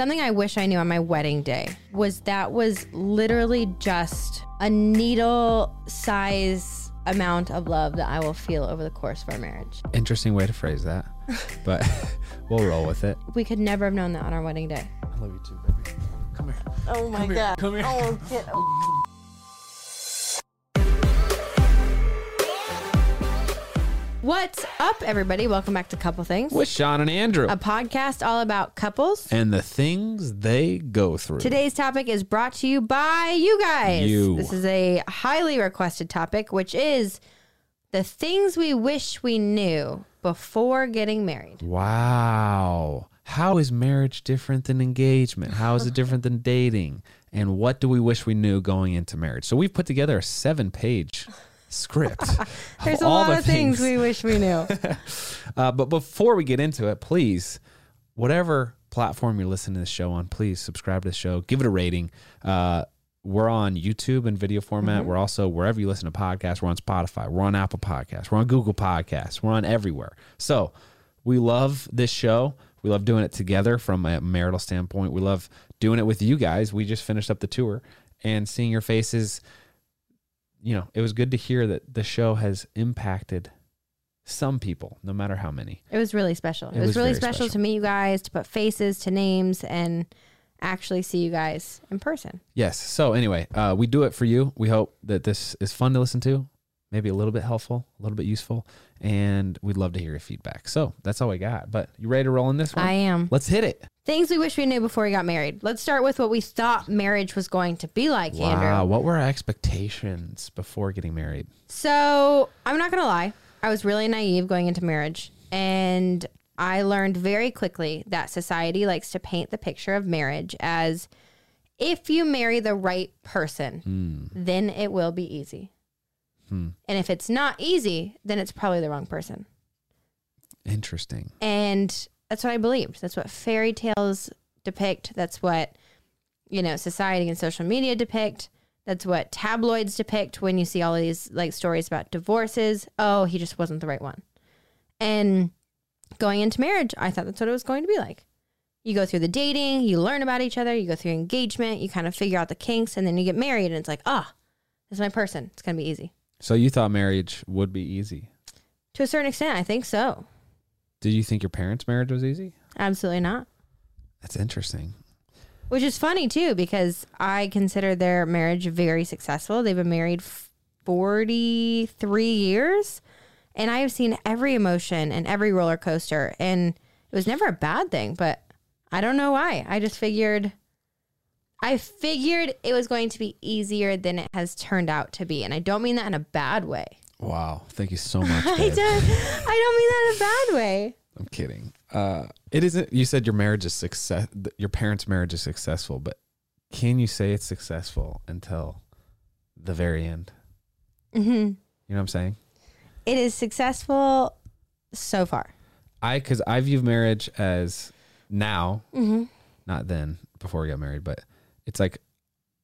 Something I wish I knew on my wedding day was that was literally just a needle size amount of love that I will feel over the course of our marriage. Interesting way to phrase that, but we'll roll with it. We could never have known that on our wedding day. I love you too, baby. Come here. Oh my Come here. Come here. Oh, get What's up, everybody? Welcome back to Couple Things, With Sean and Andrew a podcast all about couples. and the things they go through. Today's topic is brought to you by you guys. You. This is a highly requested topic, which is the things we wish we knew before getting married. Wow. How is marriage different than engagement? How is it different than dating? And what do we wish we knew going into marriage? So we've put together a seven page script. There's a lot of things we wish we knew. Uh, but before we get into it, please, whatever platform you're listening to this show on, please subscribe to the show, give it a rating. Uh, we're on YouTube in video format. We're also wherever you listen to podcasts. We're on Spotify. We're on Apple Podcasts. We're on Google Podcasts. We're on everywhere. So we love this show. We love doing it together from a marital standpoint. We love doing it with you guys. We just finished up the tour and seeing your faces. You know, it was good to hear that the show has impacted some people, no matter how many. It was really special. It, It was, was really special, special. to meet you guys, to put faces to names, and actually see you guys in person. Yes. So anyway, uh, we do it for you. We hope that this is fun to listen to, maybe a little bit helpful, a little bit useful, and we'd love to hear your feedback. So that's all I got. But you ready to roll in this one? I am. Let's hit it. Things we wish we knew before we got married. Let's start with what we thought marriage was going to be like, Wow. Andrew. What were our expectations before getting married? So I'm not gonna lie, I was really naive going into marriage, and I learned very quickly that society likes to paint the picture of marriage as if you marry the right person, hmm. then it will be easy. And if it's not easy, then it's probably the wrong person. Interesting. And that's what I believed. That's what fairy tales depict. That's what, you know, society and social media depict. That's what tabloids depict when you see all of these like stories about divorces. Oh, he just wasn't the right one. And going into marriage, I thought that's what it was going to be like. You go through the dating, you learn about each other, you go through engagement, you kind of figure out the kinks, and then you get married, and it's like, ah, this is my person. It's going to be easy. So you thought marriage would be easy. To a certain extent, I think so. Did you think your parents' marriage was easy? Absolutely not. That's interesting. Which is funny too, because I consider their marriage very successful. They've been married 43 years, and I have seen every emotion and every roller coaster, and it was never a bad thing, but I don't know why. I just figured. I figured it was going to be easier than it has turned out to be. And I don't mean that in a bad way. Wow. Thank you so much. I don't, I don't mean that in a bad way. I'm kidding. Uh, it isn't. You said your marriage is success. Your parents' marriage is successful, but can you say it's successful until the very end? hmm You know what I'm saying? It is successful so far. I because I view marriage as now, hmm not then before we got married, but it's like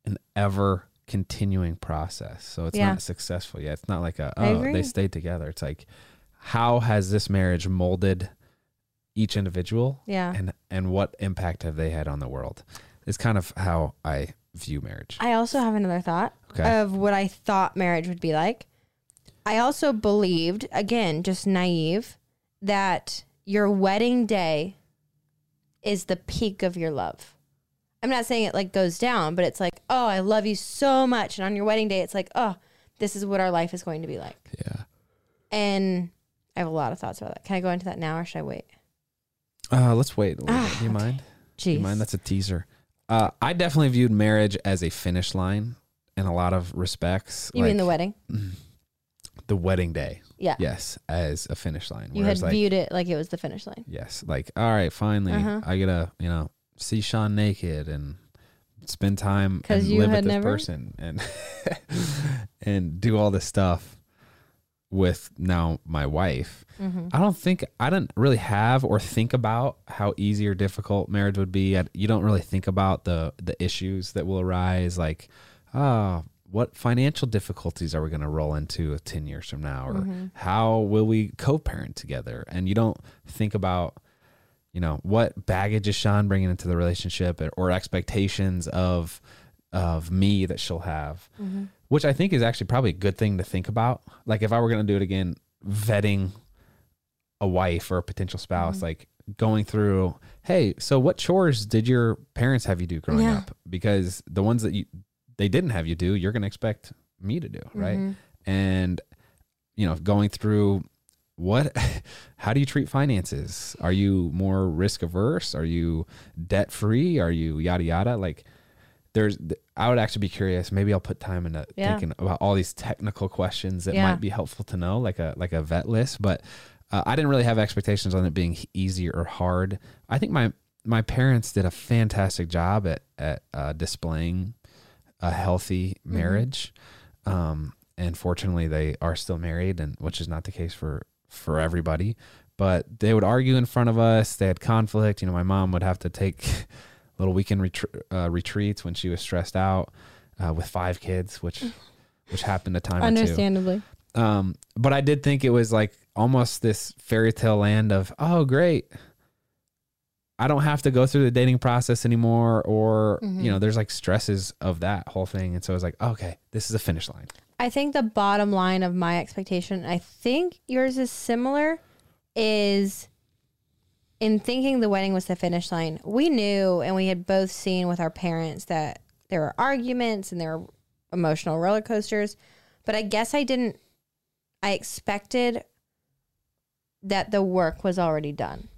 an ever continuing process. So it's Yeah. not successful yet. It's not like a oh they stayed together. It's like how has this marriage molded each individual Yeah. and and what impact have they had on the world? It's kind of how I view marriage. I also have another thought Okay. of what I thought marriage would be like. I also believed, again, just naive, that your wedding day is the peak of your love. I'm not saying it like goes down, but it's like, oh, I love you so much. And on your wedding day, it's like, oh, this is what our life is going to be like. yeah. And I have a lot of thoughts about that. Can I go into that now or should I wait? Uh, let's wait. a little Ah, bit. Do you okay. mind? Do you mind? That's a teaser. Uh, I definitely viewed marriage as a finish line in a lot of respects. you mean the wedding? the wedding day? Yeah. Yes, as a finish line. You had like, viewed it like it was the finish line. yes, like all right, finally, Uh-huh. I get to you know see Sean naked and spend time and you live with this never? person and and do all this stuff with now my wife. Mm-hmm. I don't think I didn't really have or think about how easy or difficult marriage would be. I, you don't really think about the the issues that will arise, like, oh, what financial difficulties are we going to roll into ten years from now, or Mm-hmm. how will we co-parent together? And you don't think about, you know, what baggage is Sean bringing into the relationship or expectations of of me that she'll have, Mm-hmm. which I think is actually probably a good thing to think about. Like if I were going to do it again, vetting a wife or a potential spouse, Mm-hmm. like going through, hey, so what chores did your parents have you do growing Yeah. up? Because the ones that you they didn't have you do, you're going to expect me to do, right? Mhm. And you know, going through what how do you treat finances? Are you more risk averse? Are you debt free? Are you yada yada? Like there's I would actually be curious. Maybe I'll put time into Yeah. thinking about all these technical questions that Yeah. might be helpful to know, like a like a vet list. But uh, I didn't really have expectations on it being easy or hard. I think my my parents did a fantastic job at at uh, displaying a healthy Mm-hmm. marriage. Um, and fortunately, they are still married, and which is not the case for for everybody. But they would argue in front of us. They had conflict. You know, my mom would have to take little weekend uh, retreats when she was stressed out uh, with five kids, which which happened a time or two. Understandably. Um, but I did think it was like almost this fairy tale land of, oh, great. I don't have to go through the dating process anymore, or Mhm. you know, there's like stresses of that whole thing, and so I was like, okay, this is a finish line. I think the bottom line of my expectation, I think yours is similar, is in thinking the wedding was the finish line. We knew and we had both seen with our parents that there were arguments and there were emotional roller coasters. But I guess I didn't, I expected that the work was already done.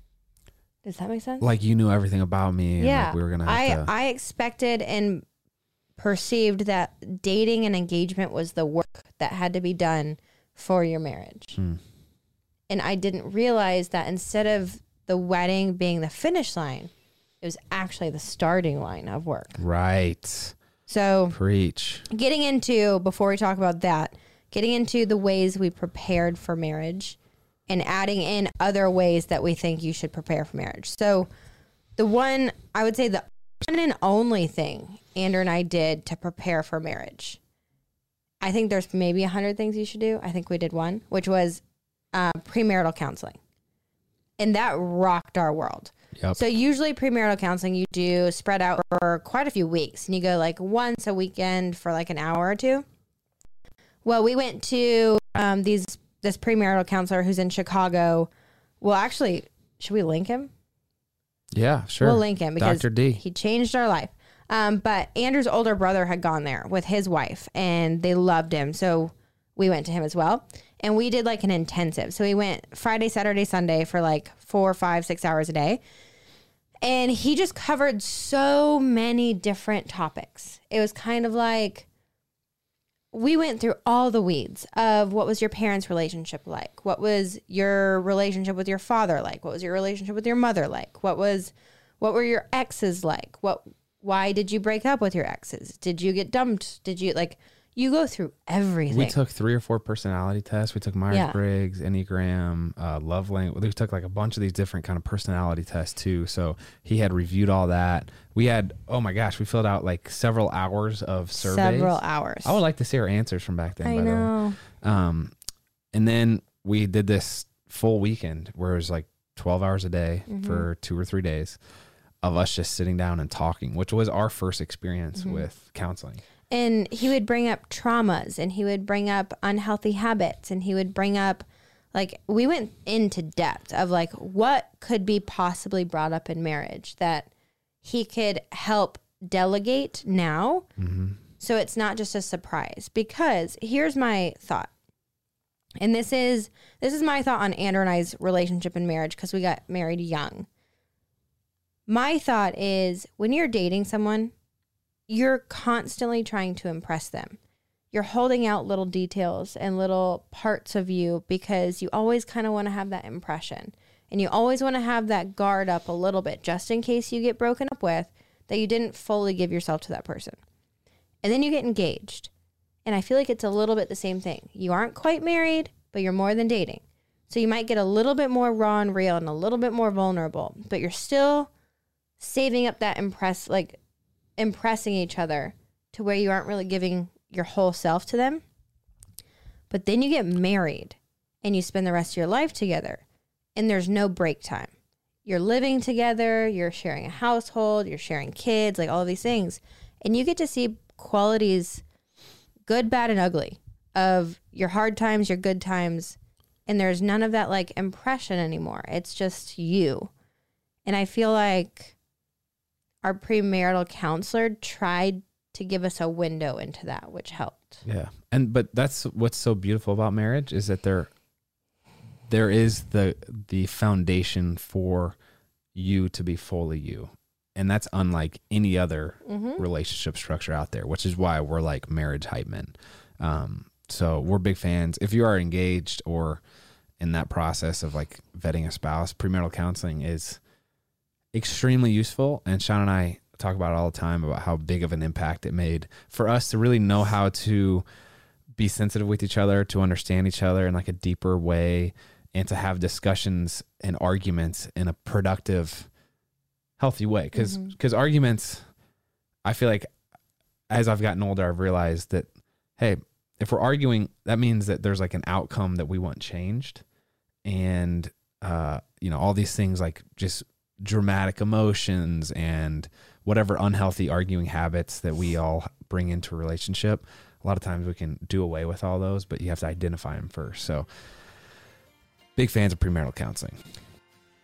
Does that make sense? Like you knew everything about me, and yeah. like we were gonna I, have to. I expected and perceived that dating and engagement was the work that had to be done for your marriage. Hmm. And I didn't realize that instead of the wedding being the finish line, it was actually the starting line of work. right, So, preach. getting into, before we talk about that, getting into the ways we prepared for marriage and adding in other ways that we think you should prepare for marriage. So, the one, I would say, the one and only thing Andrew and I did to prepare for marriage. I think there's maybe a hundred things you should do. I think we did one, which was uh, premarital counseling, and that rocked our world. Yep. So usually premarital counseling you do spread out for quite a few weeks and you go like once a weekend for like an hour or two. Well, we went to um, these this premarital counselor who's in Chicago. Well, actually, should we link him? yeah, sure. We'll link him because Dr. D. he changed our life. Um, but Andrew's older brother had gone there with his wife and they loved him. So we went to him as well. And we did like an intensive. So we went Friday, Saturday, Sunday for like four, five, six hours a day. And he just covered so many different topics. It was kind of like we went through all the weeds of what was your parents' relationship like? What was your relationship with your father like? What was your relationship with your mother like? What was what were your exes like? What why did you break up with your exes? Did you get dumped? Did you like you go through everything. We took three or four personality tests. We took Myers Yeah. Briggs, Enneagram, uh, Love Language. We took like a bunch of these different kind of personality tests too. So he had reviewed all that. We had, oh my gosh, we filled out like several hours of surveys. several hours. I would like to see our answers from back then. I by the way. know. Um, and then we did this full weekend where it was like 12 hours a day Mm-hmm. for two or three days of us just sitting down and talking, which was our first experience Mm-hmm. with counseling. and he would bring up traumas and he would bring up unhealthy habits and he would bring up like we went into depth of like what could be possibly brought up in marriage that he could help delegate now. So it's not just a surprise. Because here's my thought. And this is this is my thought on Andrew and I's relationship and marriage because we got married young my thought is when you're dating someone you're constantly trying to impress them. You're holding out little details and little parts of you because you always kind of want to have that impression. And you always want to have that guard up a little bit just in case you get broken up with, that you didn't fully give yourself to that person. And then you get engaged. And I feel like it's a little bit the same thing. You aren't quite married, but you're more than dating. So you might get a little bit more raw and real and a little bit more vulnerable, but you're still saving up that impress like impressing each other to where you aren't really giving your whole self to them. But then you get married and you spend the rest of your life together and there's no break time. you're living together, you're sharing a household, you're sharing kids, like all these things. And you get to see qualities, good, bad, and ugly, of your hard times, your good times. And there's none of that like impression anymore. It's just you. And I feel like our premarital counselor tried to give us a window into that, which helped. Yeah. And but that's what's so beautiful about marriage is that there there is the the foundation for you to be fully you. And that's unlike any other relationship structure out there, which is why we're like marriage hype men. Um, so we're big fans. If you are engaged or in that process of like vetting a spouse, premarital counseling is extremely useful. And Sean and I talk about it all the time about how big of an impact it made for us to really know how to be sensitive with each other, to understand each other in like a deeper way, and to have discussions and arguments in a productive, healthy way. Because because arguments, I feel like as I've gotten older, I've realized that hey, if we're arguing, that means that there's like an outcome that we want changed, and uh, you know all these things like just dramatic emotions and whatever unhealthy arguing habits that we all bring into a relationship. A lot of times we can do away with all those, but you have to identify them first. So, big fans of premarital counseling.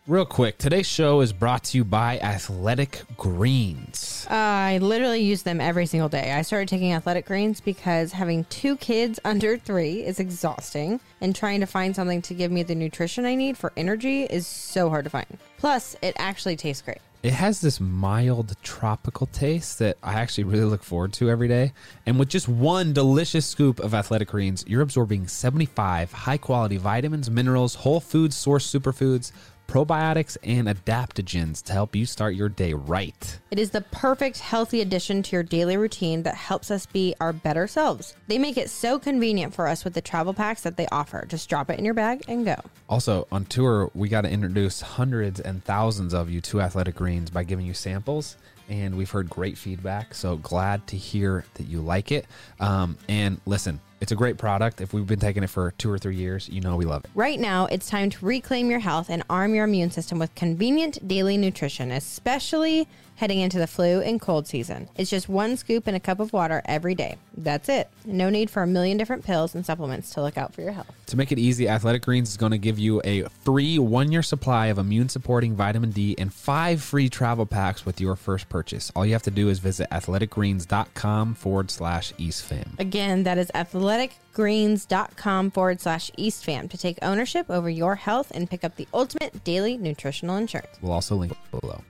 Real quick, today's show is brought to you by Athletic Greens. I literally use them every single day. I started taking athletic greens because having two kids under three is exhausting, and trying to find something to give me the nutrition I need for energy is so hard to find. Plus, it actually tastes great. It has this mild tropical taste that I actually really look forward to every day. And with just one delicious scoop of athletic greens, you're absorbing 75 high quality vitamins, minerals, whole food source superfoods, probiotics, and adaptogens to help you start your day right. It is the perfect healthy addition to your daily routine that helps us be our better selves. They make it so convenient for us with the travel packs that they offer. Just drop it in your bag and go. Also, on tour, we got to introduce hundreds and thousands of you to Athletic Greens by giving you samples. And we've heard great feedback. So glad to hear that you like it. Um, and listen, it's a great product. If we've been taking it for two or three years, you know we love it. Right now, it's time to reclaim your health and arm your immune system with convenient daily nutrition, especially heading into the flu and cold season. It's just one scoop in a cup of water every day. That's it. No need for a million different pills and supplements to look out for your health. To make it easy, Athletic Greens is going to give you a free one year supply of immune supporting vitamin D and five free travel packs with your first purchase. All you have to do is visit athleticgreens.com forward slash EastFam. Again, that is athleticgreens.com forward slash eastfam to take ownership over your health and pick up the ultimate daily nutritional insurance. We'll also link below.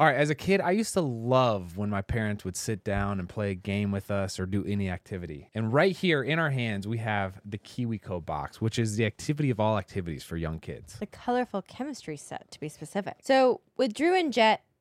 All right, as a kid, I used to love when my parents would sit down and play a game with us or do any activity. And right here in our hands, we have the KiwiCo box, which is the activity of all activities for young kids. The colorful chemistry set, to be specific. So, with Drew and Jet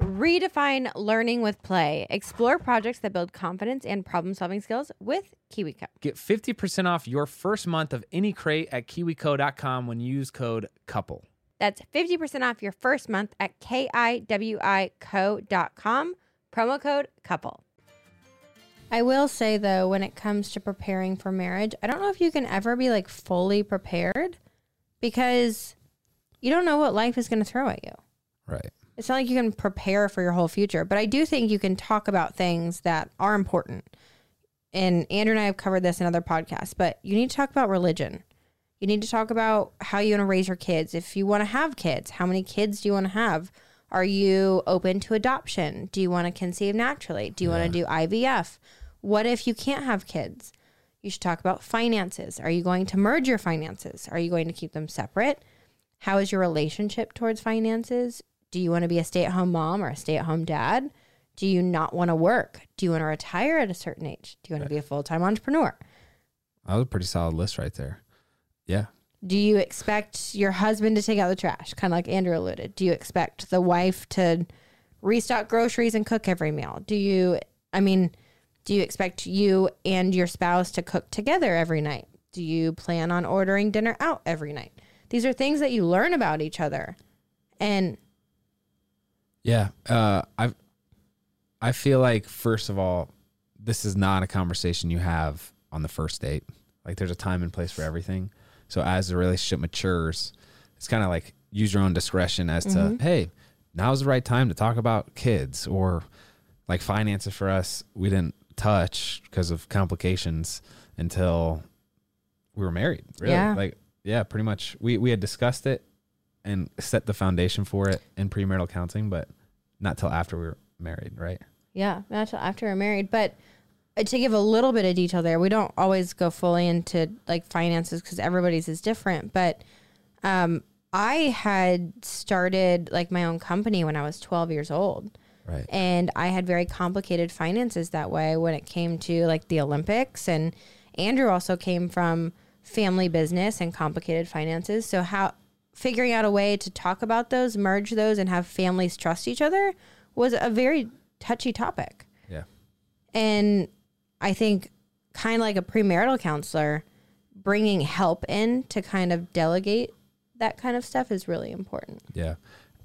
Redefine learning with play. Explore projects that build confidence and problem solving skills with KiwiCo. Get 50% off your first month of any crate at kiwico.com when you use code COUPLE. That's 50% off your first month at kiwico.com, promo code couple. I will say though, when it comes to preparing for marriage, I don't know if you can ever be like fully prepared because you don't know what life is going to throw at you. Right. It's not like you can prepare for your whole future, but I do think you can talk about things that are important. And Andrew and I have covered this in other podcasts, but you need to talk about religion. You need to talk about how you want to raise your kids. If you want to have kids, how many kids do you want to have? Are you open to adoption? Do you want to conceive naturally? Do you want to do IVF? What if you can't have kids? You should talk about finances. Are you going to merge your finances? Are you going to keep them separate? How is your relationship towards finances? Do you want to be a stay at home mom or a stay at home dad? Do you not want to work? Do you want to retire at a certain age? Do you want to be a full time entrepreneur? That was a pretty solid list right there. Yeah. Do you expect your husband to take out the trash? Kind of like Andrew alluded. Do you expect the wife to restock groceries and cook every meal? Do you, I mean, do you expect you and your spouse to cook together every night? Do you plan on ordering dinner out every night? These are things that you learn about each other. And Yeah. Uh, I I feel like first of all, this is not a conversation you have on the first date. Like there's a time and place for everything. So as the relationship matures, it's kind of like use your own discretion as to hey, now's the right time to talk about kids or like finances for us. We didn't touch because of complications until we were married. Really, Yeah. like yeah, pretty much. We we had discussed it and set the foundation for it in premarital counseling, but not till after we were married, right? Yeah, not till after we're married. But uh, to give a little bit of detail there, we don't always go fully into like finances because everybody's is different. But um, I had started like my own company when I was 12 years old. Right. And I had very complicated finances that way when it came to like the Olympics. And Andrew also came from family business and complicated finances. So, how figuring out a way to talk about those, merge those, and have families trust each other was a very touchy topic. Yeah. And I think, kind of like a premarital counselor, bringing help in to kind of delegate that kind of stuff is really important. Yeah.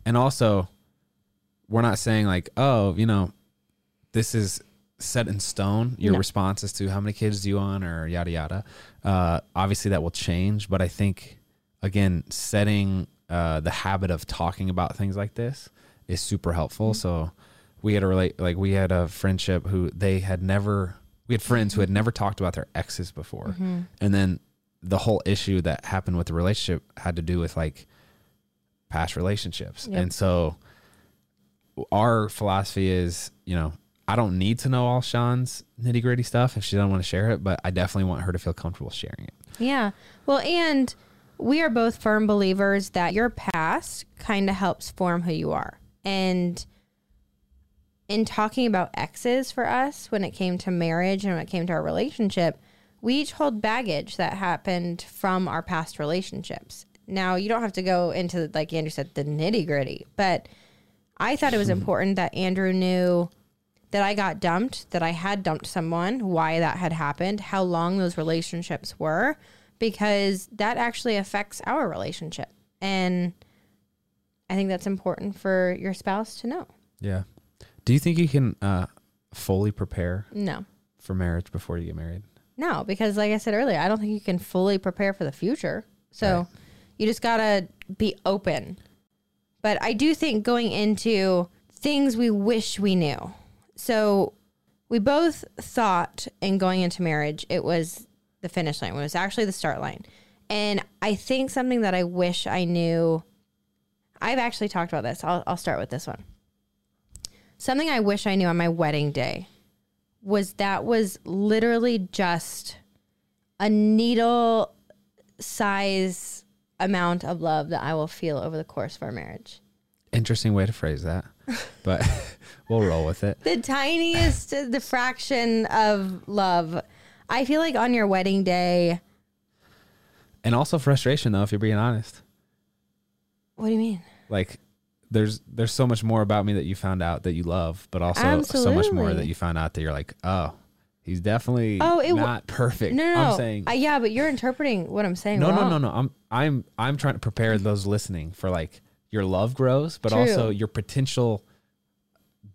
And also, we're not saying like, oh, you know, this is set in stone. Your No. responses to how many kids do you want or yada yada. Uh, obviously, that will change. But I think again, setting uh, the habit of talking about things like this is super helpful. So we had a relate like we had a friendship who they had never. We had friends who had never talked about their exes before, and then the whole issue that happened with the relationship had to do with like past relationships. Yep. And so our philosophy is, you know, I don't need to know all Sean's nitty gritty stuff if she doesn't want to share it, but I definitely want her to feel comfortable sharing it. Yeah. Well, and we are both firm believers that your past kind of helps form who you are. And in talking about exes for us, when it came to marriage and when it came to our relationship, we each hold baggage that happened from our past relationships. Now, you don't have to go into, like Andrew said, the nitty gritty, but I thought it was hmm. important that Andrew knew that I got dumped, that I had dumped someone, why that had happened, how long those relationships were, because that actually affects our relationship. And I think that's important for your spouse to know. Yeah. Do you think you can uh, fully prepare No, for marriage before you get married? no, because like I said earlier, I don't think you can fully prepare for the future. So Right. you just got to be open. But I do think going into things we wish we knew. So we both thought in going into marriage, it was the finish line, it was actually the start line. And I think something that I wish I knew, I've actually talked about this. I'll, I'll start with this one. Something I wish I knew on my wedding day was that was literally just a needle size amount of love that I will feel over the course of our marriage. Interesting way to phrase that, but we'll roll with it. The tiniest, the fraction of love. I feel like on your wedding day, And also frustration though, if you're being honest. what do you mean? Like there's there's so much more about me that you found out that you love, but also so much more that you found out that you're like, oh, He's definitely Oh, it not perfect. No, no, no. I'm saying Uh, yeah, but you're interpreting what I'm saying. no, no, no, no. I'm I'm I'm trying to prepare those listening for like your love grows, but True. also your potential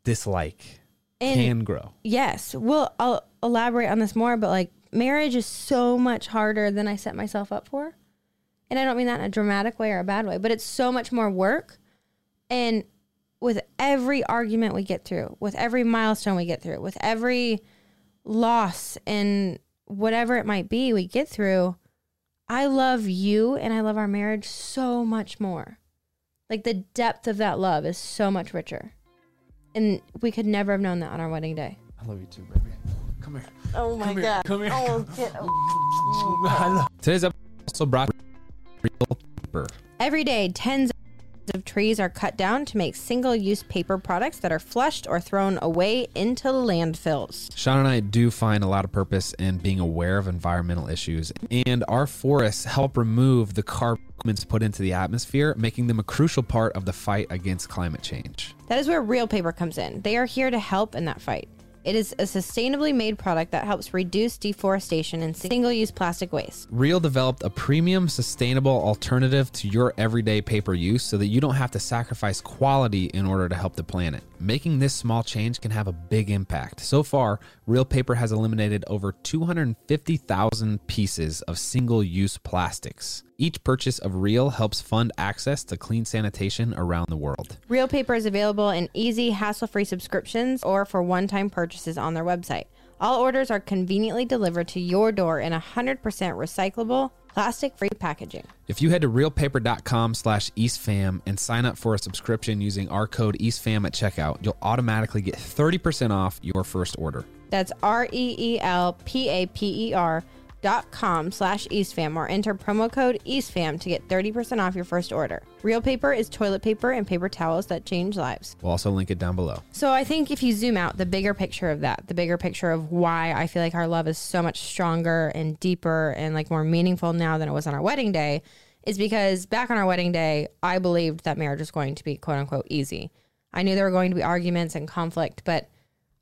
dislike And can grow. yes, well, I'll elaborate on this more, but like marriage is so much harder than I set myself up for. And I don't mean that in a dramatic way or a bad way, but it's so much more work. And with every argument we get through, with every milestone we get through, with every loss and whatever it might be we get through, I love you and I love our marriage so much more. Like the depth of that love is so much richer. And we could never have known that on our wedding day. I love you too, baby. Come here. Oh my Come here, god. come here. Oh, get, Today's episode also brought Reel Paper. Every day, tens of trees are cut down to make single use paper products that are flushed or thrown away into landfills. Sean and I do find a lot of purpose in being aware of environmental issues, and our forests help remove the carbon put into the atmosphere, making them a crucial part of the fight against climate change. That is where Reel Paper comes in. They are here to help in that fight. It is a sustainably made product that helps reduce deforestation and single use plastic waste. Reel developed a premium, sustainable alternative to your everyday paper use so that you don't have to sacrifice quality in order to help the planet. Making this small change can have a big impact. So far, Reel Paper has eliminated over 250,000 pieces of single use plastics. Each purchase of Reel helps fund access to clean sanitation around the world. Reel Paper is available in easy, hassle free subscriptions or for one time purchases on their website. All orders are conveniently delivered to your door in 100% recyclable, plastic free packaging. If you head to reelpaper.com slash eastfam and sign up for a subscription using our code eastfam at checkout, you'll automatically get 30% off your first order. That's R E E L P A P E R dot com slash eastfam or enter promo code eastfam to get 30% off your first order. Reel Paper is toilet paper and paper towels that change lives. We'll also link it down below. So I think if you zoom out, the bigger picture of that, the bigger picture of why I feel like our love is so much stronger and deeper and like more meaningful now than it was on our wedding day is because back on our wedding day, I believed that marriage was going to be quote unquote easy. I knew there were going to be arguments and conflict, but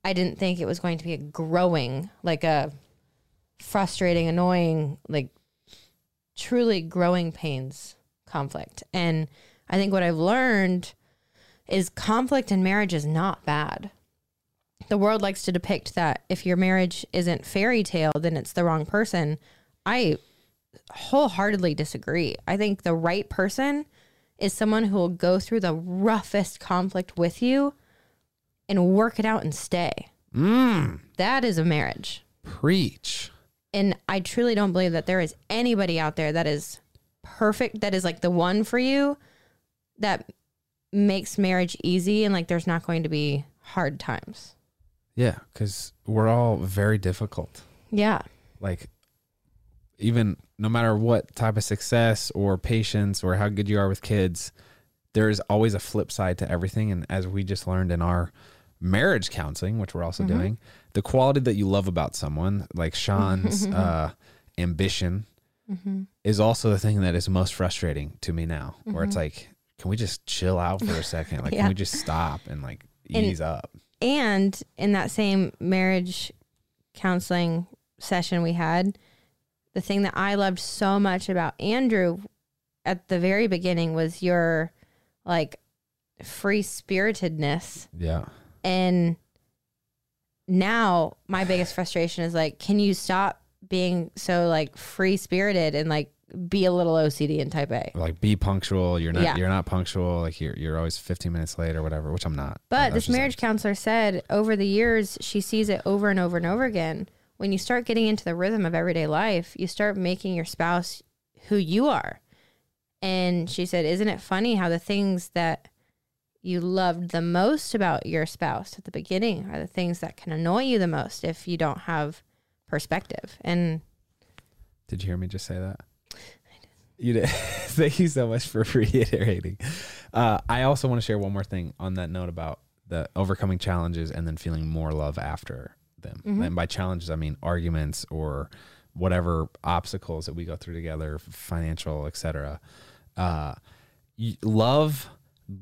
I didn't think it was going to be a growing, like a frustrating, annoying, like truly growing pains conflict. And I think what I've learned is conflict in marriage is not bad. The world likes to depict that if your marriage isn't fairy tale, then it's the wrong person. I wholeheartedly disagree. I think the right person is someone who will go through the roughest conflict with you and work it out and stay. Mmm. That is a marriage. Preach. And I truly don't believe that there is anybody out there that is perfect, that is like the one for you that makes marriage easy and like there's not going to be hard times. Yeah, because we're all very difficult. Yeah. Like, even no matter what type of success or patience or how good you are with kids, there is always a flip side to everything. And as we just learned in our marriage counseling, which we're also mm-hmm. doing, the quality that you love about someone, like Sean's mm-hmm. uh, ambition, mm-hmm. is also the thing that is most frustrating to me now. Where it's mm-hmm. like, can we just chill out for a second? Like, Yeah. can we just stop and like And- ease up? And in that same marriage counseling session we had, the thing that I loved so much about Andrew at the very beginning was your like free spiritedness. Yeah. And now my biggest frustration is like, can you stop being so like free spirited and like be a little OCD and type A? like be punctual. You're not. Yeah. You're not punctual. Like you're. You're always 15 minutes late or whatever. Which I'm not. But this marriage counselor said over the years, she sees it over and over and over again. When you start getting into the rhythm of everyday life, you start making your spouse who you are. And she said, Isn't it funny how the things that you loved the most about your spouse at the beginning are the things that can annoy you the most if you don't have perspective? And Did you hear me just say that? You did. Thank you so much for reiterating. Uh, I also want to share one more thing on that note about the overcoming challenges and then feeling more love after them. And by challenges, I mean arguments or whatever obstacles that we go through together, financial, etc. Uh, love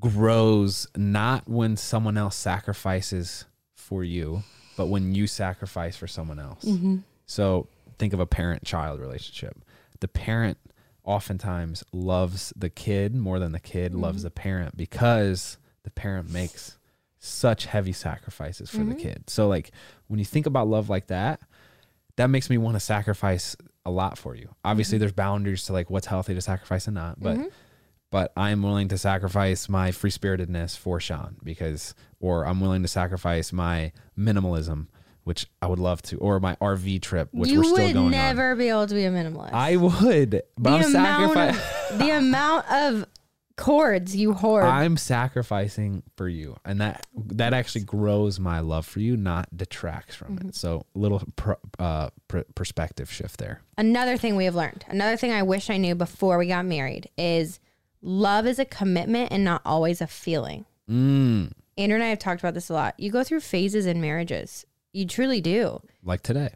grows not when someone else sacrifices for you, but when you sacrifice for someone else. Mm-hmm. So think of a parent child relationship. The parent oftentimes loves the kid more than the kid mm-hmm. loves the parent because the parent makes such heavy sacrifices for the mm-hmm. kid. So like when you think about love like that, that makes me want to sacrifice a lot for you. Obviously mm-hmm. there's boundaries to like what's healthy to sacrifice and not, but but I'm willing to sacrifice my free spiritedness for Sean because or I'm willing to sacrifice my minimalism, which I would love to, or my RV trip, which you we're still would going on. never be able to be a minimalist. I would, but I'm the amount sacrificing. the amount of cords you hoard. I'm sacrificing for you, and that that actually grows my love for you, not detracts from Mm-hmm. it. So, a little pro, uh, pr- perspective shift there. another thing we have learned, another thing I wish I knew before we got married is love is a commitment and not always a feeling. Mm, Andrew and I have talked about this a lot. You go through phases in marriages. You truly do. like today,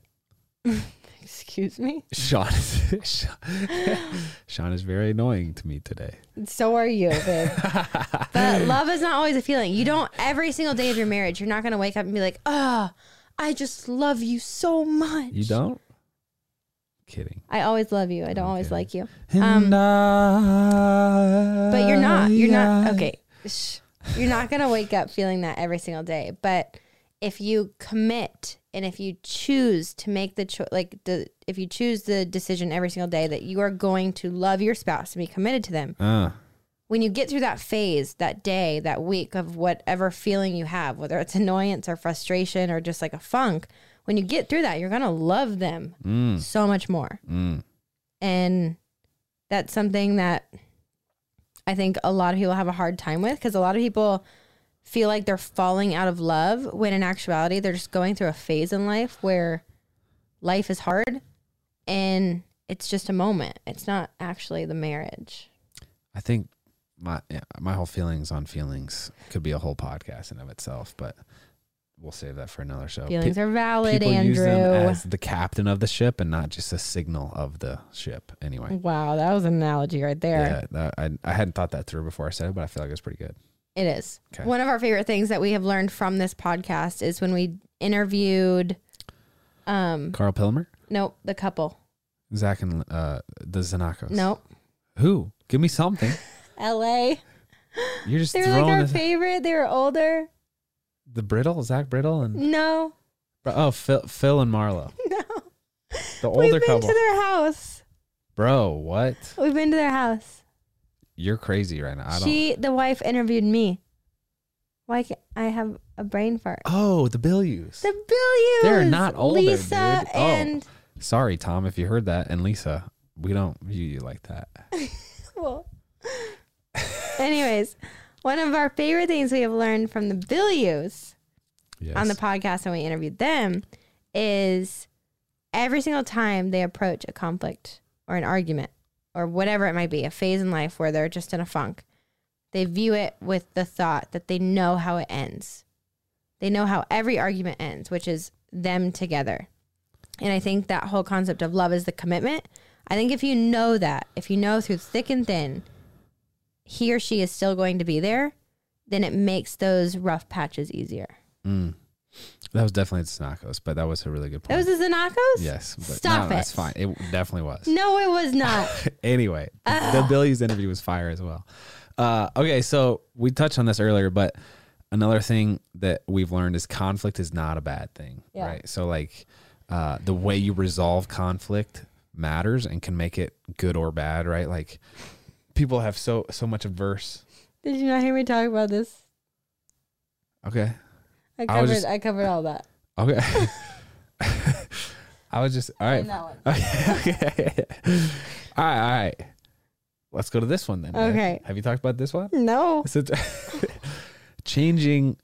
Excuse me. Sean is Sean, is very annoying to me today. So are you, babe. but love is not always a feeling. You don't every single day of your marriage, you're not gonna wake up and be like, oh, I just love you so much. You don't? Kidding. I always love you. I don't always like you. And But you're not. You're not okay. Shh. You're not gonna wake up feeling that every single day. But if you commit and if you choose to make the choice, like the if you choose the decision every single day that you are going to love your spouse and be committed to them, Uh, when you get through that phase, that day, that week of whatever feeling you have, whether it's annoyance or frustration or just like a funk, when you get through that, you're gonna love them mm, so much more. mm. And that's something that I think a lot of people have a hard time with because a lot of people feel like they're falling out of love when in actuality they're just going through a phase in life where life is hard and it's just a moment. It's not actually the marriage. I think my yeah, my whole feelings on feelings could be a whole podcast in of itself, but we'll save that for another show. Feelings Pe- are valid, people use them Andrew. as the captain of the ship and not just a signal of the ship. Anyway, Wow, that was an analogy right there. yeah, I I hadn't thought that through before I said it, but I feel like it's pretty good. It is. Okay. One of our favorite things that we have learned from this podcast is when we interviewed um Karl Pillemer, nope, the couple. Zach, and uh, the Zanakos. Nope. who? Give me something. LA. You're just They were like our favorite. They were older. The Brittle, Zach Brittle, and No. oh Phil, Phil and Marlo, No. the older couple. We've been couple. to their house. Bro, what? We've been to their house. You're crazy right now. I don't. She, the wife, interviewed me. Why can't I have a brain fart? Oh, the Bilyeus. The Bilyeus. They're not older, Lisa dude. Oh. and Sorry, Tom, if you heard that. And Lisa, we don't view you like that. well. Anyways, one of our favorite things we have learned from the Bilyeus Yes. on the podcast when we interviewed them is every single time they approach a conflict or an argument or whatever it might be, a phase in life where they're just in a funk, they view it with the thought that they know how it ends. They know how every argument ends, which is them together. And I think that whole concept of love is the commitment. I think if you know that, if you know through thick and thin, he or she is still going to be there, then it makes those rough patches easier. Mm. That was definitely the Snakos, but that was a really good point. That was the Zanakos? yes. But Stop no, it. That's fine. It definitely was. No, it was not. anyway, the Bilyeu's interview was fire as well. Uh, okay, so we touched on this earlier, but another thing that we've learned is conflict is not a bad thing, Yeah. right? So like uh, the way you resolve conflict matters and can make it good or bad, right? Like people have so so much averse. Did you not hear me talk about this? Okay, I I covered just- I covered all that. okay. I was just all right. Okay, okay. all right, all right. Let's go to this one then. Okay. Have you talked about this one? No. So changing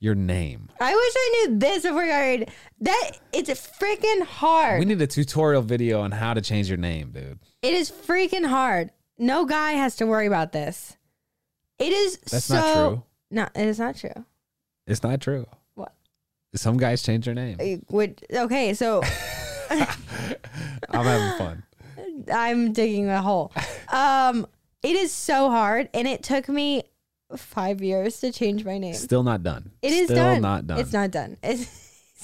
your name. I wish I knew this before I married. That it's freaking hard. We need a tutorial video on how to change your name, dude. it is freaking hard. No guy has to worry about this. It is That's so not true. No, it is not true. It's not true. What? Some guys change their name. Would okay, so I'm having fun. I'm digging a hole. Um, it is so hard, and it took me five years to change my name. Still not done. It is Still done. not done. It's not done.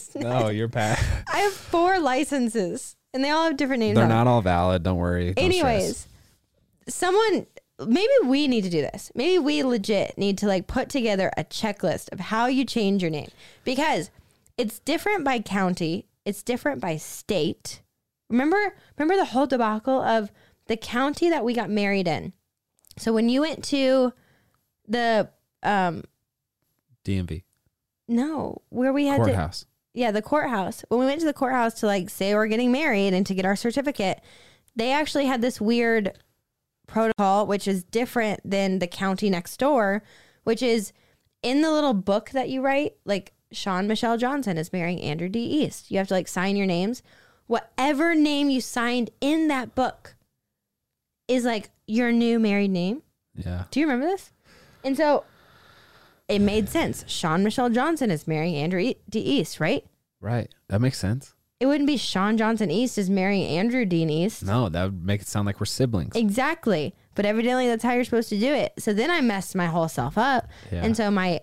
It's No, you're past. I have four licenses and they all have different names. They're not all valid. Don't worry. Anyways, someone maybe we need to do this. Maybe we legit need to like put together a checklist of how you change your name because it's different by county, it's different by state. Remember remember the whole debacle of the county that we got married in. So when you went to the um. DMV no, where we had to courthouse. yeah, the courthouse. When we went to the courthouse to like say we're getting married and to get our certificate, they actually had this weird protocol, which is different than the county next door, which is in the little book that you write, like Shawn Machel Johnson is marrying Andrew D. East. You have to like sign your names. Whatever name you signed in that book is like your new married name. Yeah. Do you remember this? And so it made sense. Shawn Machel Johnson is marrying Andrew D. East, right? Right. That makes sense. It wouldn't be Shawn Johnson East is marrying Andrew Dean East. No, that would make it sound like we're siblings. Exactly. But evidently that's how you're supposed to do it. So then I messed my whole self up. Yeah. And so my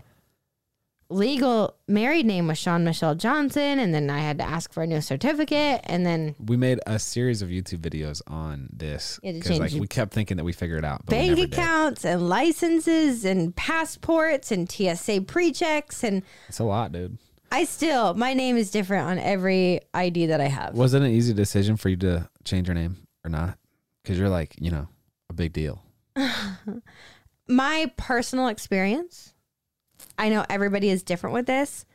legal married name was Shawn Machel Johnson. And then I had to ask for a new certificate. And then we made a series of YouTube videos on this You had to because like we kept thinking that we figured it out, bank never did. accounts and licenses and passports and TSA pre checks. And It's a lot, dude. I still, my name is different on every ID that I have. Was it an easy decision for you to change your name or not? Because you're like, you know, a big deal. my personal experience, I know everybody is different with this.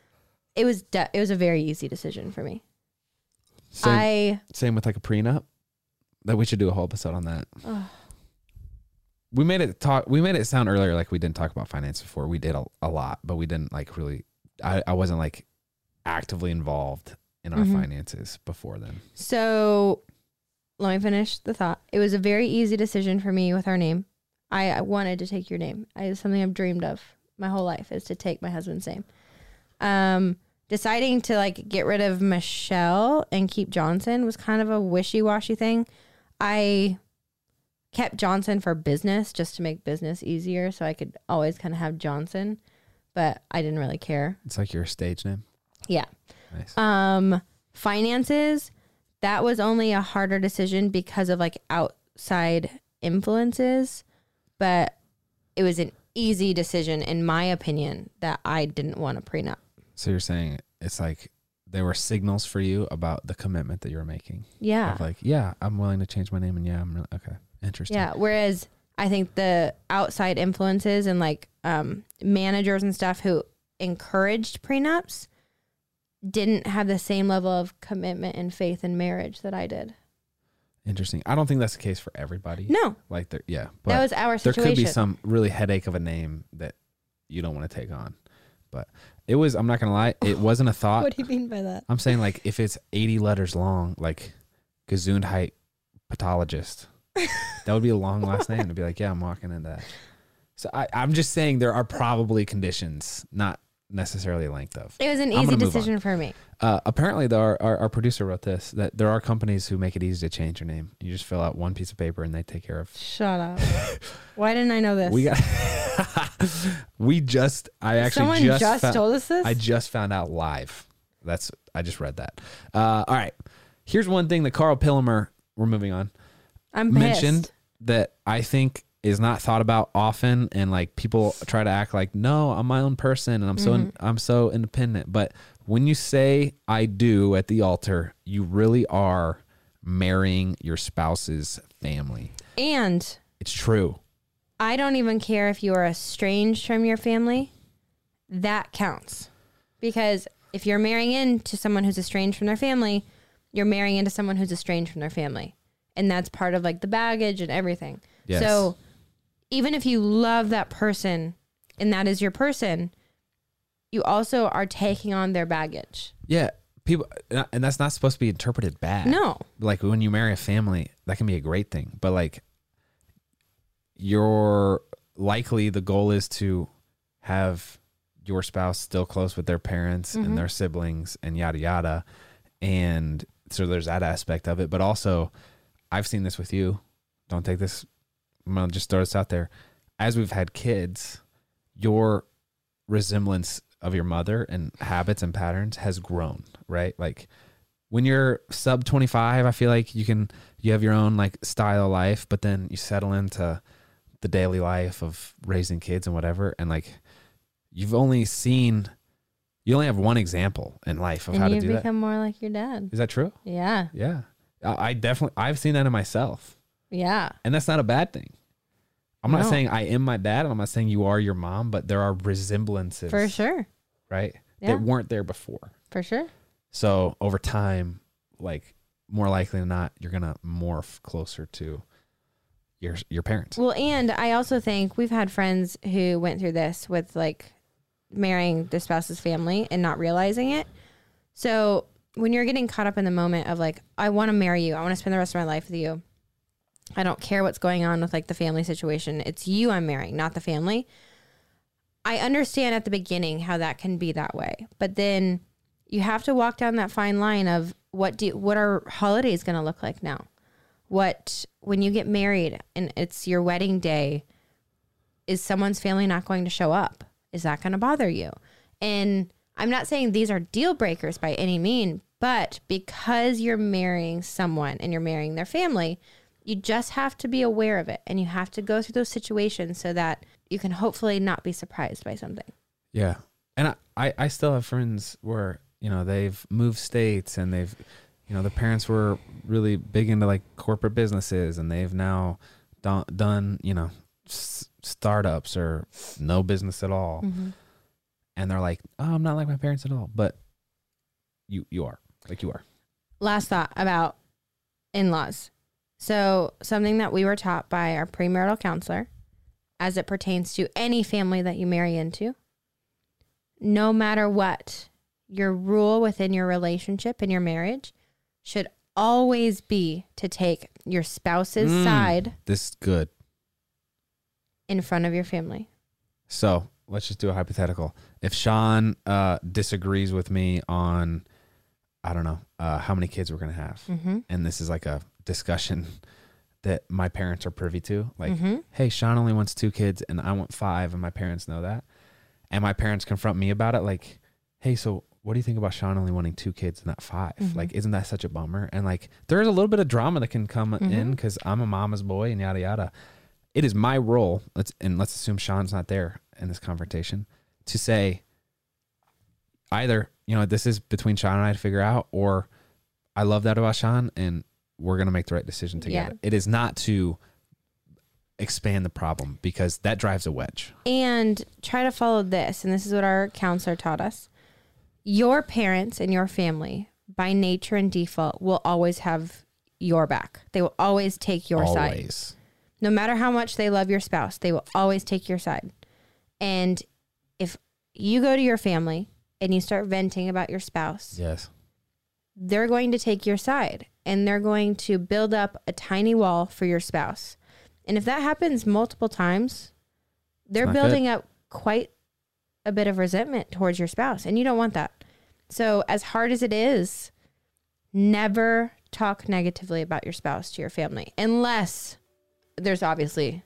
It was de- it was a very easy decision for me. Same, I same with like a prenup. That we should do a whole episode on that. Ugh. We made it talk. We made it sound earlier like we didn't talk about finance before. We did a, a lot, but we didn't like really. I, I wasn't like actively involved in our Mhm. finances before then. so let me finish the thought. It was a very easy decision for me with our name. I, I wanted to take your name. I, it's something I've dreamed of my whole life is to take my husband's name. Um, deciding to like get rid of Machel and keep Johnson was kind of a wishy washy thing. I kept Johnson for business just to make business easier, so I could always kind of have Johnson, but I didn't really care. It's like your stage name. Yeah. Nice. Um, finances, that was only a harder decision because of like outside influences, but it was an easy decision in my opinion that I didn't want a prenup. So you're saying it's like there were signals for you about the commitment that you were making. Yeah. Of like, yeah, I'm willing to change my name, and yeah, I'm really okay. Interesting. Yeah. Whereas I think the outside influences and like um, managers and stuff who encouraged prenups didn't have the same level of commitment and faith in marriage that I did. Interesting. I don't think that's the case for everybody. No, Like there, yeah, that but was our situation. there could be some really headache of a name that you don't want to take on. But it was. I'm not gonna lie. It wasn't a thought. what do you mean by that? I'm saying like if it's 80 letters long, like Gesundheit pathologist, that would be a long last name to be like, yeah, I'm walking into that. So I, I'm just saying there are probably conditions, not necessarily length of. It was an I'm easy decision for me. Uh, apparently, though, our, our, our producer wrote this that there are companies who make it easy to change your name. You just fill out one piece of paper and they take care of. Shut up. Why didn't I know this? We got. we just. I actually Someone just. just, found- told us this. I just found out live. That's. I just read that. Uh, all right. Here's one thing that Karl Pillemer. We're moving on. I'm pissed. mentioned that I think is not thought about often, and like people try to act like, no, I'm my own person, and I'm so Mm-hmm. I'm so independent. But when you say I do at the altar, you really are marrying your spouse's family. And It's true. I don't even care if you are estranged from your family. That counts. Because if you're marrying into someone who's estranged from their family, you're marrying into someone who's estranged from their family. And that's part of like the baggage and everything. Yes. So even if you love that person and that is your person, you also are taking on their baggage. Yeah. People, and that's not supposed to be interpreted bad. No. like when you marry a family, that can be a great thing. But like, you're likely the goal is to have your spouse still close with their parents Mhm. and their siblings and yada yada. And so there's that aspect of it. But also, I've seen this with you. Don't take this. I'm gonna just throw this out there. As we've had kids, your resemblance of your mother and habits and patterns has grown, right? Like when you're sub 25, I feel like you can you have your own like style of life, but then you settle into the daily life of raising kids and whatever and like you've only seen you only have one example in life of and how to do that. become more like your dad. Is that true? Yeah. Yeah. I definitely I've seen that in myself. Yeah. And that's not a bad thing. I'm not No. saying I am my dad and I'm not saying you are your mom, but there are resemblances, For sure. right? Yeah. That weren't there before. For sure. So over time, like more likely than not, you're gonna morph closer to your your parents. Well, and I also think we've had friends who went through this with like marrying the spouse's family and not realizing it. So when you're getting caught up in the moment of like, I want to marry you, I want to spend the rest of my life with you. I don't care what's going on with like the family situation. It's you I'm marrying, not the family. I understand at the beginning how that can be that way, but then you have to walk down that fine line of what do what are holidays going to look like now? What when you get married and it's your wedding day, is someone's family not going to show up? Is that going to bother you? And I'm not saying these are deal breakers by any mean, but because you're marrying someone and you're marrying their family, you just have to be aware of it and you have to go through those situations so that you can hopefully not be surprised by something. Yeah. And I, I, I still have friends where, you know, they've moved states and they've you know, the parents were really big into like corporate businesses and they've now done, done you know, s- startups or no business at all. Mm-hmm. And they're like, oh, I'm not like my parents at all. But you, you are. Like you are. last thought about in-laws. So something that we were taught by our premarital counselor as it pertains to any family that you marry into, no matter what, your rule within your relationship and your marriage should always be to take your spouse's Mm. side This is good. in front of your family. So let's just do a hypothetical. If Shawn uh, disagrees with me on, I don't know, uh, how many kids we're going to have, Mm-hmm. and this is like a discussion that my parents are privy to, like, mm-hmm. hey, Shawn only wants two kids and I want five, and my parents know that. And my parents confront me about it, like, hey, so what do you think about Shawn only wanting two kids and not 5 Mhm. Like, isn't that such a bummer? And like, there's a little bit of drama that can come in Mhm. because I'm a mama's boy and yada yada. It is my role, let's and let's assume Shawn's not there in this confrontation, to say either, you know, this is between Shawn and I to figure out, or I love that about Shawn and we're gonna make the right decision together. Yeah. It is not to expand the problem because that drives a wedge. and try to follow this and this is what our counselor taught us your parents and your family by nature and default will always have your back they will always take your side Always. no matter how much they love your spouse they will always take your side and if you go to your family and you start venting about your spouse Yes. they're going to take your side and they're going to build up a tiny wall for your spouse. And if that happens multiple times, they're not building up quite a bit of resentment towards your spouse, and you don't want that. So, as hard as it is, never talk negatively about your spouse to your family unless there's obviously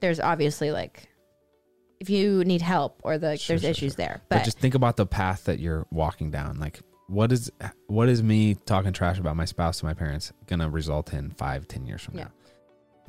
there's obviously like if you need help or the, Sure, there's sure, issues sure. there. But, But, just think about the path that you're walking down. Like what is what is me talking trash about my spouse to my parents gonna result in five, ten years from Yeah. now?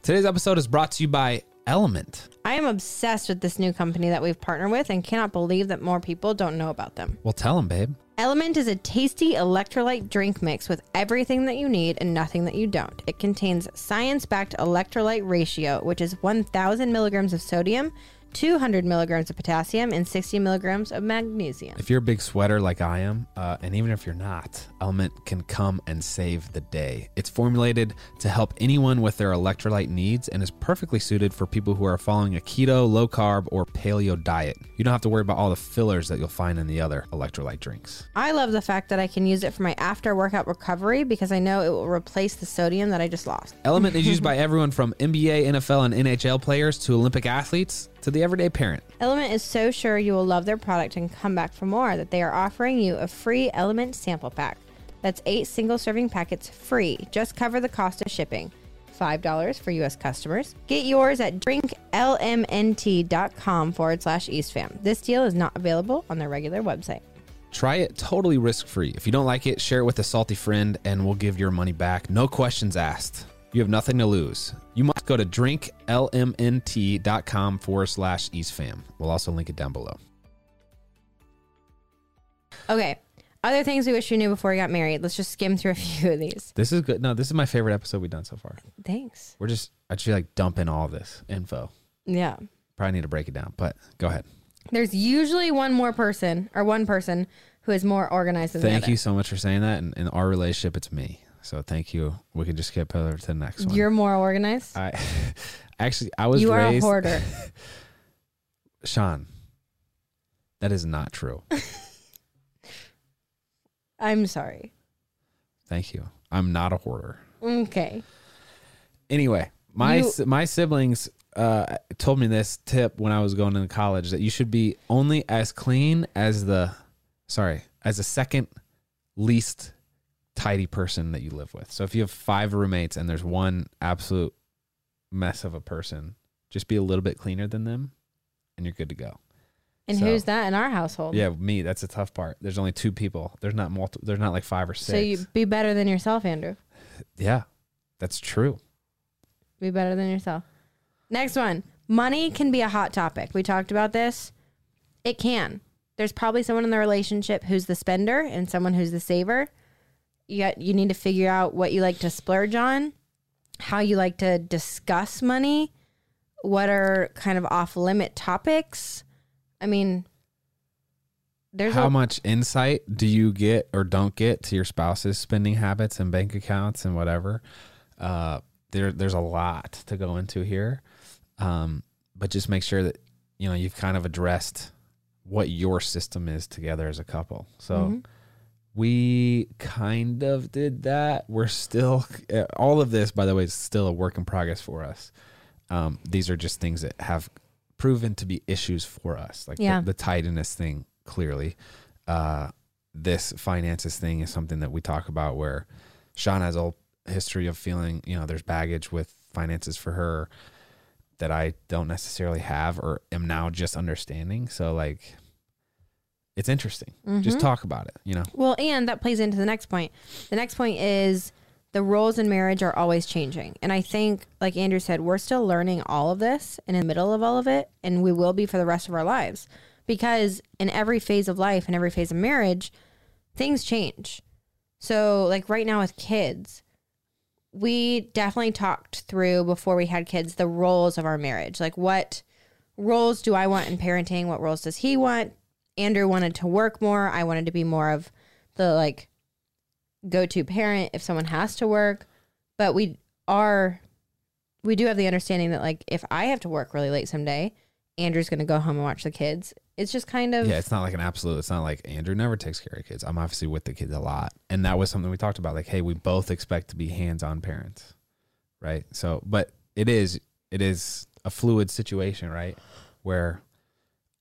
Today's episode is brought to you by Element. I am obsessed with this new company that we've partnered with and cannot believe that more people don't know about them. Well tell them, babe. Element is a tasty electrolyte drink mix with everything that you need and nothing that you don't. It contains science backed electrolyte ratio, which is 1,000 milligrams of sodium, 200 milligrams of potassium, and 60 milligrams of magnesium. If you're a big sweater like I am, uh, and even if you're not, Element can come and save the day. It's formulated to help anyone with their electrolyte needs and is perfectly suited for people who are following a keto, low carb, or paleo diet. You don't have to worry about all the fillers that you'll find in the other electrolyte drinks. I love the fact that I can use it for my after workout recovery because I know it will replace the sodium that I just lost. Element is used by everyone from NBA, NFL, and NHL players to Olympic athletes to the everyday parent. Element is so sure you will love their product and come back for more that they are offering you a free Element sample pack. That's eight single serving packets free. Just cover the cost of shipping. $5 for US customers. Get yours at lmnt.com forward slash eastfam. This deal is not available on their regular website. Try it totally risk free. If you don't like it, share it with a salty friend and we'll give your money back. No questions asked. You have nothing to lose. You must go to drinklmnt.com forward slash eastfam. We'll also link it down below. Okay. Other things we wish we knew before we got married. Let's just skim through a few of these. This is good. No, this is my favorite episode we've done so far. Thanks. We're just actually like dumping all this info. Yeah. Probably need to break it down, but go ahead. There's usually one more person or one person who is more organized than the Thank other. you so much for saying that. And in our relationship, it's me. So thank you. We can just skip over to the next one. You're more organized. I actually I was you are a hoarder. Shawn. That is not true. I'm sorry. Thank you. I'm not a hoarder. Okay. Anyway, my You- my siblings uh, told me this tip when I was going into college that you should be only as clean as the sorry as the second least tidy person that you live with. So if you have five roommates and there's one absolute mess of a person, just be a little bit cleaner than them, and you're good to go. And So- who's that in our household? Yeah, me. That's the tough part. There's only two people. There's not multi. There's not like five or six. So you be better than yourself, Andrew. yeah, that's true. Be better than yourself. Next one. Money can be a hot topic. We talked about this. It can. There's probably someone in the relationship who's the spender and someone who's the saver. Yet you need to figure out what you like to splurge on, how you like to discuss money, what are kind of off limit topics. I mean, there's How a, much insight do you get or don't get to your spouse's spending habits and bank accounts and whatever? Uh, there, there's a lot to go into here, um, but just make sure that you know you've kind of addressed what your system is together as a couple. So Mhm. We kind of did that. We're still all of this, by the way, is still a work in progress for us. Um, these are just things that have proven to be issues for us, like Yeah. the, the tidiness thing. Clearly, uh, this finances thing is something that we talk about where Shawn has a history of feeling, you know, there's baggage with finances for her that I don't necessarily have or am now just understanding. So like, it's interesting. Just Mhm. talk about it. You know. Well, and that plays into the next point. The next point is the roles in marriage are always changing. And I think, like Andrew said, we're still learning all of this and in the middle of all of it. And we will be for the rest of our lives because in every phase of life and every phase of marriage, things change. So, like right now with kids, we definitely talked through before we had kids the roles of our marriage. Like, what roles do I want in parenting? What roles does he want? Andrew wanted to work more. I wanted to be more of the like go to parent if someone has to work. But we are, we do have the understanding that like if I have to work really late someday, Andrew's going to go home and watch the kids. It's just kind of, Yeah, it's not like an absolute. It's not like Andrew never takes care of kids. I'm obviously with the kids a lot, and that was something we talked about. Like, hey, we both expect to be hands-on parents, right? So, but it is it is a fluid situation, right? Where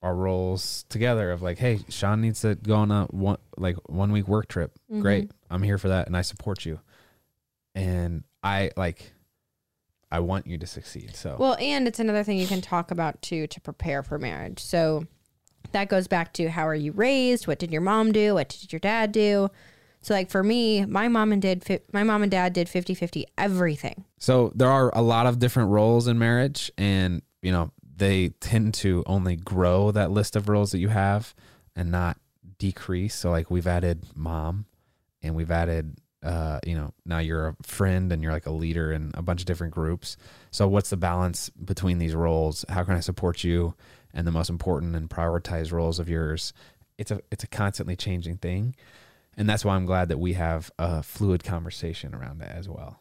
our roles together of like, hey, Shawn needs to go on a one like one week work trip. Mm-hmm. Great, I'm here for that, and I support you. And I like, I want you to succeed. So, Well, and it's another thing you can talk about too to prepare for marriage. So that goes back to how are you raised? What did your mom do? What did your dad do? So like for me, my mom and did my mom and dad did 50-50 everything. So there are a lot of different roles in marriage, and you know they tend to only grow that list of roles that you have, and not decrease. So like we've added mom, and we've added, uh, you know, now you're a friend and you're like a leader in a bunch of different groups. So what's the balance between these roles? How can I support you? And the most important and prioritized roles of yours. It's a it's a constantly changing thing, and that's why I'm glad that we have a fluid conversation around it as well.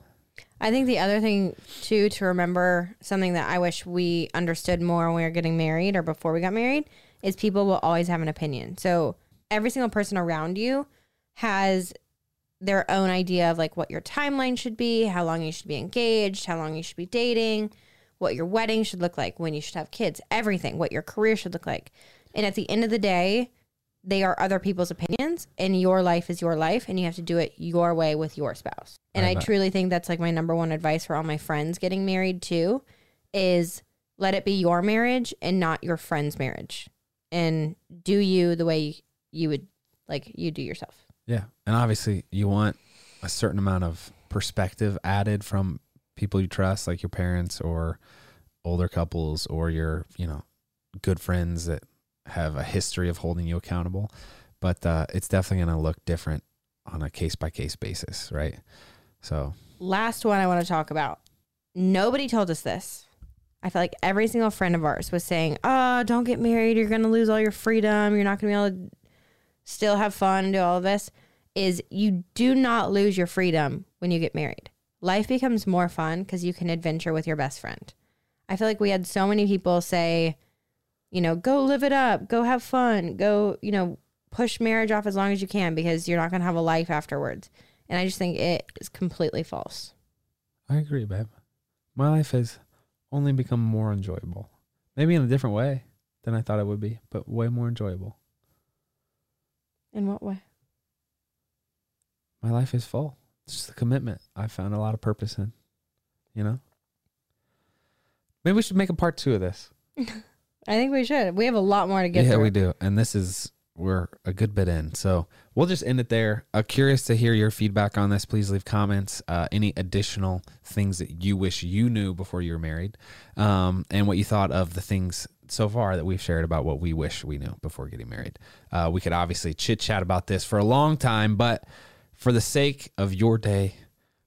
I think the other thing too to remember something that I wish we understood more when we were getting married or before we got married is people will always have an opinion. So every single person around you has their own idea of like what your timeline should be, how long you should be engaged, how long you should be dating, what your wedding should look like, when you should have kids, everything, what your career should look like. And at the end of the day, they are other people's opinions and your life is your life and you have to do it your way with your spouse. And I I truly think that's like my number one advice for all my friends getting married too is let it be your marriage and not your friend's marriage. And do you the way you would like you do yourself. Yeah. And obviously, you want a certain amount of perspective added from people you trust, like your parents or older couples or your, you know, good friends that have a history of holding you accountable. But uh, it's definitely going to look different on a case by case basis, right? So, Last one I want to talk about. Nobody told us this. I feel like every single friend of ours was saying, "Oh, don't get married. You're going to lose all your freedom. You're not going to be able to still have fun and do all of this." Is you do not lose your freedom when you get married. Life becomes more fun because you can adventure with your best friend. I feel like we had so many people say, you know, go live it up, go have fun, go, you know, push marriage off as long as you can because you're not going to have a life afterwards. And I just think it is completely false. I agree, babe. My life has only become more enjoyable. Maybe in a different way than I thought it would be, but way more enjoyable. In what way? My life is full. It's just the commitment. I found a lot of purpose in, you know? Maybe we should make a part two of this. I think we should. We have a lot more to get yeah, through. we do. And this is we're a good bit in. So we'll just end it there. Uh, curious to hear your feedback on this. Please leave comments. Uh, any additional things that you wish you knew before you were married, um, and what you thought of the things so far that we've shared about what we wish we knew before getting married. Uh, we could obviously chit chat about this for a long time, but for the sake of your day,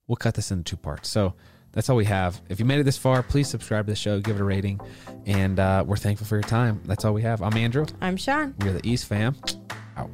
we'll cut this into two parts. So that's all we have. If you made it this far, please subscribe to the show, give it a rating, and uh, we're thankful for your time. That's all we have. I'm Andrew. I'm Shawn. We're the East fam. Out.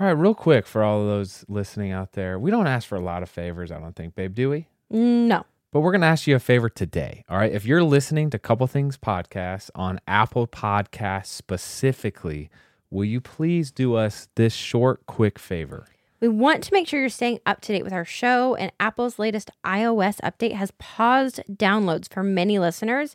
All right, real quick for all of those listening out there, we don't ask for a lot of favors, I don't think, babe, do we? No. But we're going to ask you a favor today. All right. If you're listening to Couple Things Podcast on Apple Podcasts specifically, will you please do us this short, quick favor? We want to make sure you're staying up to date with our show, and Apple's latest iOS update has paused downloads for many listeners.